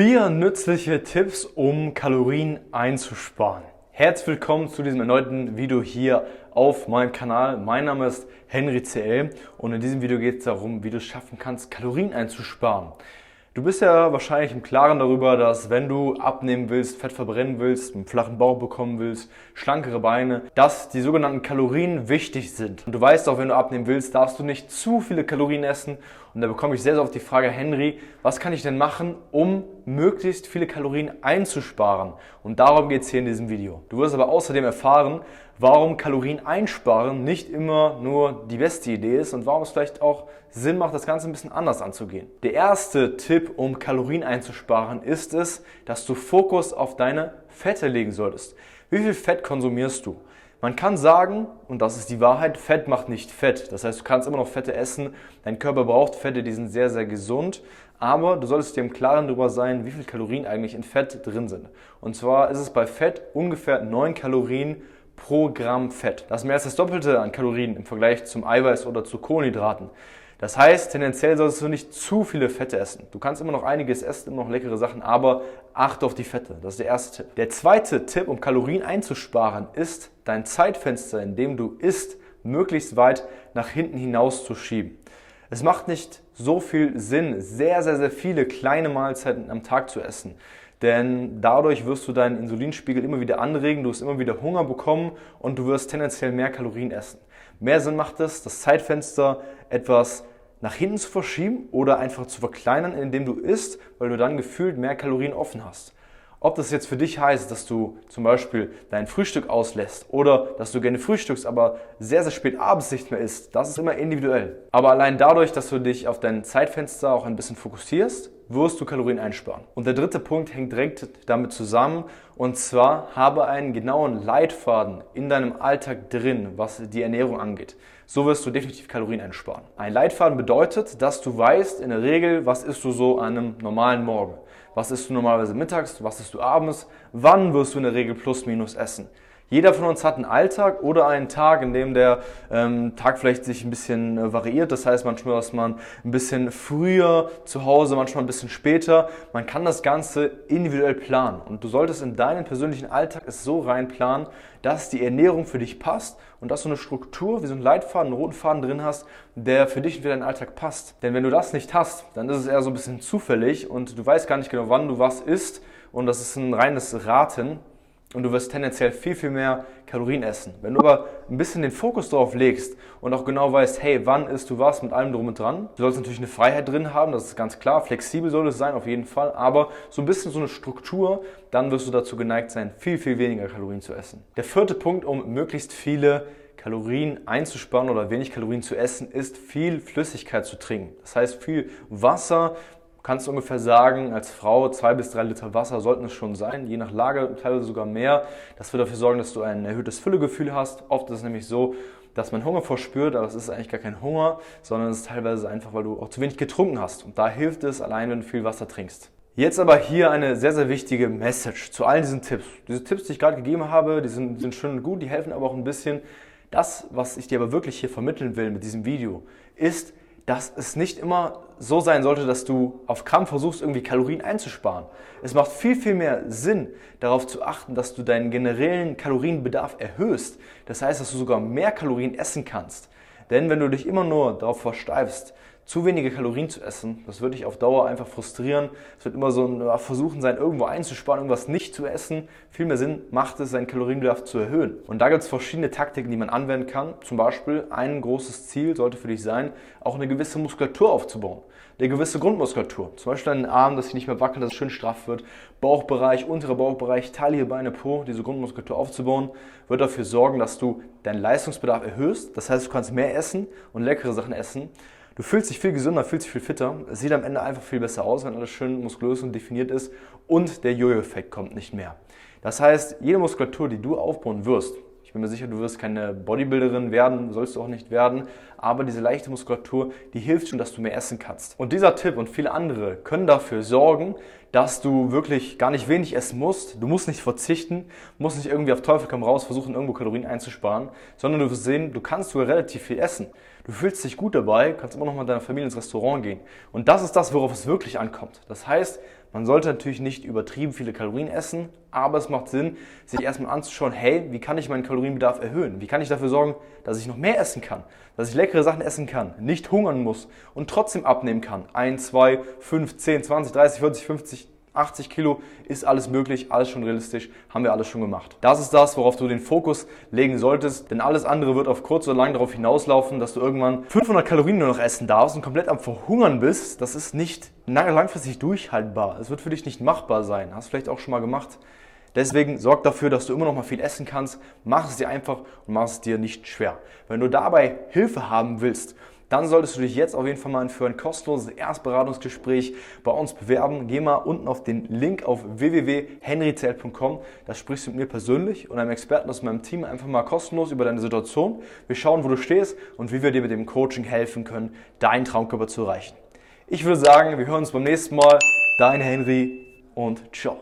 Vier nützliche Tipps, um Kalorien einzusparen. Herzlich willkommen zu diesem erneuten Video hier auf meinem Kanal. Mein Name ist Henry CL und in diesem Video geht es darum, wie du es schaffen kannst, Kalorien einzusparen. Du bist ja wahrscheinlich im Klaren darüber, dass wenn du abnehmen willst, Fett verbrennen willst, einen flachen Bauch bekommen willst, schlankere Beine, dass die sogenannten Kalorien wichtig sind. Und du weißt auch, wenn du abnehmen willst, darfst du nicht zu viele Kalorien essen. Und da bekomme ich sehr, sehr oft die Frage, Henry, was kann ich denn machen, um möglichst viele Kalorien einzusparen? Und darum geht es hier in diesem Video. Du wirst aber außerdem erfahren, warum Kalorien einsparen nicht immer nur die beste Idee ist und warum es vielleicht auch Sinn macht, das Ganze ein bisschen anders anzugehen. Der erste Tipp, um Kalorien einzusparen, ist es, dass du Fokus auf deine Fette legen solltest. Wie viel Fett konsumierst du? Man kann sagen, und das ist die Wahrheit, Fett macht nicht Fett. Das heißt, du kannst immer noch Fette essen. Dein Körper braucht Fette, die sind sehr, sehr gesund. Aber du solltest dir im Klaren darüber sein, wie viel Kalorien eigentlich in Fett drin sind. Und zwar ist es bei Fett ungefähr 9 Kalorien pro Gramm Fett. Das ist mehr als das Doppelte an Kalorien im Vergleich zum Eiweiß oder zu Kohlenhydraten. Das heißt, tendenziell solltest du nicht zu viele Fette essen. Du kannst immer noch einiges essen, immer noch leckere Sachen, aber achte auf die Fette. Das ist der erste Tipp. Der zweite Tipp, um Kalorien einzusparen, ist, dein Zeitfenster, in dem du isst, möglichst weit nach hinten hinaus zu schieben. Es macht nicht so viel Sinn, sehr, sehr, sehr viele kleine Mahlzeiten am Tag zu essen. Denn dadurch wirst du deinen Insulinspiegel immer wieder anregen, du wirst immer wieder Hunger bekommen und du wirst tendenziell mehr Kalorien essen. Mehr Sinn macht es, das Zeitfenster etwas nach hinten zu verschieben oder einfach zu verkleinern, indem du isst, weil du dann gefühlt mehr Kalorien offen hast. Ob das jetzt für dich heißt, dass du zum Beispiel dein Frühstück auslässt oder dass du gerne frühstückst, aber sehr, sehr spät abends nicht mehr isst, das ist immer individuell. Aber allein dadurch, dass du dich auf dein Zeitfenster auch ein bisschen fokussierst, wirst du Kalorien einsparen. Und der dritte Punkt hängt direkt damit zusammen und zwar habe einen genauen Leitfaden in deinem Alltag drin, was die Ernährung angeht. So wirst du definitiv Kalorien einsparen. Ein Leitfaden bedeutet, dass du weißt in der Regel, was isst du so an einem normalen Morgen. Was isst du normalerweise mittags, was isst du abends, wann wirst du in der Regel plus minus essen. Jeder von uns hat einen Alltag oder einen Tag, in dem der ähm, Tag vielleicht sich ein bisschen äh, variiert. Das heißt manchmal ist man ein bisschen früher zu Hause, manchmal ein bisschen später. Man kann das Ganze individuell planen und du solltest in deinen persönlichen Alltag es so rein planen, dass die Ernährung für dich passt und dass du eine Struktur wie so einen Leitfaden, einen roten Faden drin hast, der für dich und für deinen Alltag passt. Denn wenn du das nicht hast, dann ist es eher so ein bisschen zufällig und du weißt gar nicht genau, wann du was isst und das ist ein reines Raten und du wirst tendenziell viel, viel mehr Kalorien essen. Wenn du aber ein bisschen den Fokus darauf legst und auch genau weißt, hey, wann isst du was mit allem drum und dran, du sollst natürlich eine Freiheit drin haben, das ist ganz klar, flexibel soll es sein, auf jeden Fall, aber so ein bisschen so eine Struktur, dann wirst du dazu geneigt sein, viel, viel weniger Kalorien zu essen. Der vierte Punkt, um möglichst viele Kalorien einzusparen oder wenig Kalorien zu essen, ist viel Flüssigkeit zu trinken. Das heißt viel Wasser, kannst du ungefähr sagen, als Frau zwei bis drei Liter Wasser sollten es schon sein, je nach Lage teilweise sogar mehr. Das wird dafür sorgen, dass du ein erhöhtes Füllegefühl hast. Oft ist es nämlich so, dass man Hunger verspürt, aber es ist eigentlich gar kein Hunger, sondern es ist teilweise einfach, weil du auch zu wenig getrunken hast. Und da hilft es allein, wenn du viel Wasser trinkst. Jetzt aber hier eine sehr, sehr wichtige Message zu all diesen Tipps. Diese Tipps, die ich gerade gegeben habe, die sind, sind schön und gut, die helfen aber auch ein bisschen. Das, was ich dir aber wirklich hier vermitteln will mit diesem Video, ist, dass es nicht immer so sein sollte, dass du auf Krampf versuchst, irgendwie Kalorien einzusparen. Es macht viel, viel mehr Sinn, darauf zu achten, dass du deinen generellen Kalorienbedarf erhöhst. Das heißt, dass du sogar mehr Kalorien essen kannst. Denn wenn du dich immer nur darauf versteifst, zu wenige Kalorien zu essen, das würde dich auf Dauer einfach frustrieren. Es wird immer so ein Versuchen sein, irgendwo einzusparen, irgendwas nicht zu essen. Viel mehr Sinn macht es, seinen Kalorienbedarf zu erhöhen. Und da gibt es verschiedene Taktiken, die man anwenden kann. Zum Beispiel ein großes Ziel sollte für dich sein, auch eine gewisse Muskulatur aufzubauen. Eine gewisse Grundmuskulatur. Zum Beispiel einen Arm, dass sie nicht mehr wackeln, dass es schön straff wird. Bauchbereich, unterer Bauchbereich, Taille, Beine, Po, diese Grundmuskulatur aufzubauen, wird dafür sorgen, dass du deinen Leistungsbedarf erhöhst. Das heißt, du kannst mehr essen und leckere Sachen essen Du fühlst dich viel gesünder, fühlst dich viel fitter. Es sieht am Ende einfach viel besser aus, wenn alles schön muskulös und definiert ist und der Jojo-Effekt kommt nicht mehr. Das heißt, jede Muskulatur, die du aufbauen wirst, ich bin mir sicher, du wirst keine Bodybuilderin werden, sollst du auch nicht werden, aber diese leichte Muskulatur, die hilft schon, dass du mehr essen kannst. Und dieser Tipp und viele andere können dafür sorgen, dass du wirklich gar nicht wenig essen musst. Du musst nicht verzichten, musst nicht irgendwie auf Teufel komm raus versuchen, irgendwo Kalorien einzusparen, sondern du wirst sehen, du kannst sogar relativ viel essen. Du fühlst dich gut dabei, kannst immer noch mal mit deiner Familie ins Restaurant gehen. Und das ist das, worauf es wirklich ankommt. Das heißt, Man sollte natürlich nicht übertrieben viele Kalorien essen, aber es macht Sinn, sich erstmal anzuschauen, hey, wie kann ich meinen Kalorienbedarf erhöhen? Wie kann ich dafür sorgen, dass ich noch mehr essen kann? Dass ich leckere Sachen essen kann, nicht hungern muss und trotzdem abnehmen kann. 1, 2, 5, 10, 20, 30, 40, 50, 80 Kilo ist alles möglich, alles schon realistisch, haben wir alles schon gemacht. Das ist das, worauf du den Fokus legen solltest, denn alles andere wird auf kurz oder lang darauf hinauslaufen, dass du irgendwann 500 Kalorien nur noch essen darfst und komplett am Verhungern bist. Das ist nicht langfristig durchhaltbar. Es wird für dich nicht machbar sein. Hast du vielleicht auch schon mal gemacht. Deswegen sorg dafür, dass du immer noch mal viel essen kannst. Mach es dir einfach und mach es dir nicht schwer. Wenn du dabei Hilfe haben willst, dann solltest du dich jetzt auf jeden Fall mal für ein kostenloses Erstberatungsgespräch bei uns bewerben. Geh mal unten auf den Link auf www.henryzelt.com. Da sprichst du mit mir persönlich und einem Experten aus meinem Team einfach mal kostenlos über deine Situation. Wir schauen, wo du stehst und wie wir dir mit dem Coaching helfen können, deinen Traumkörper zu erreichen. Ich würde sagen, wir hören uns beim nächsten Mal. Dein Henry und ciao.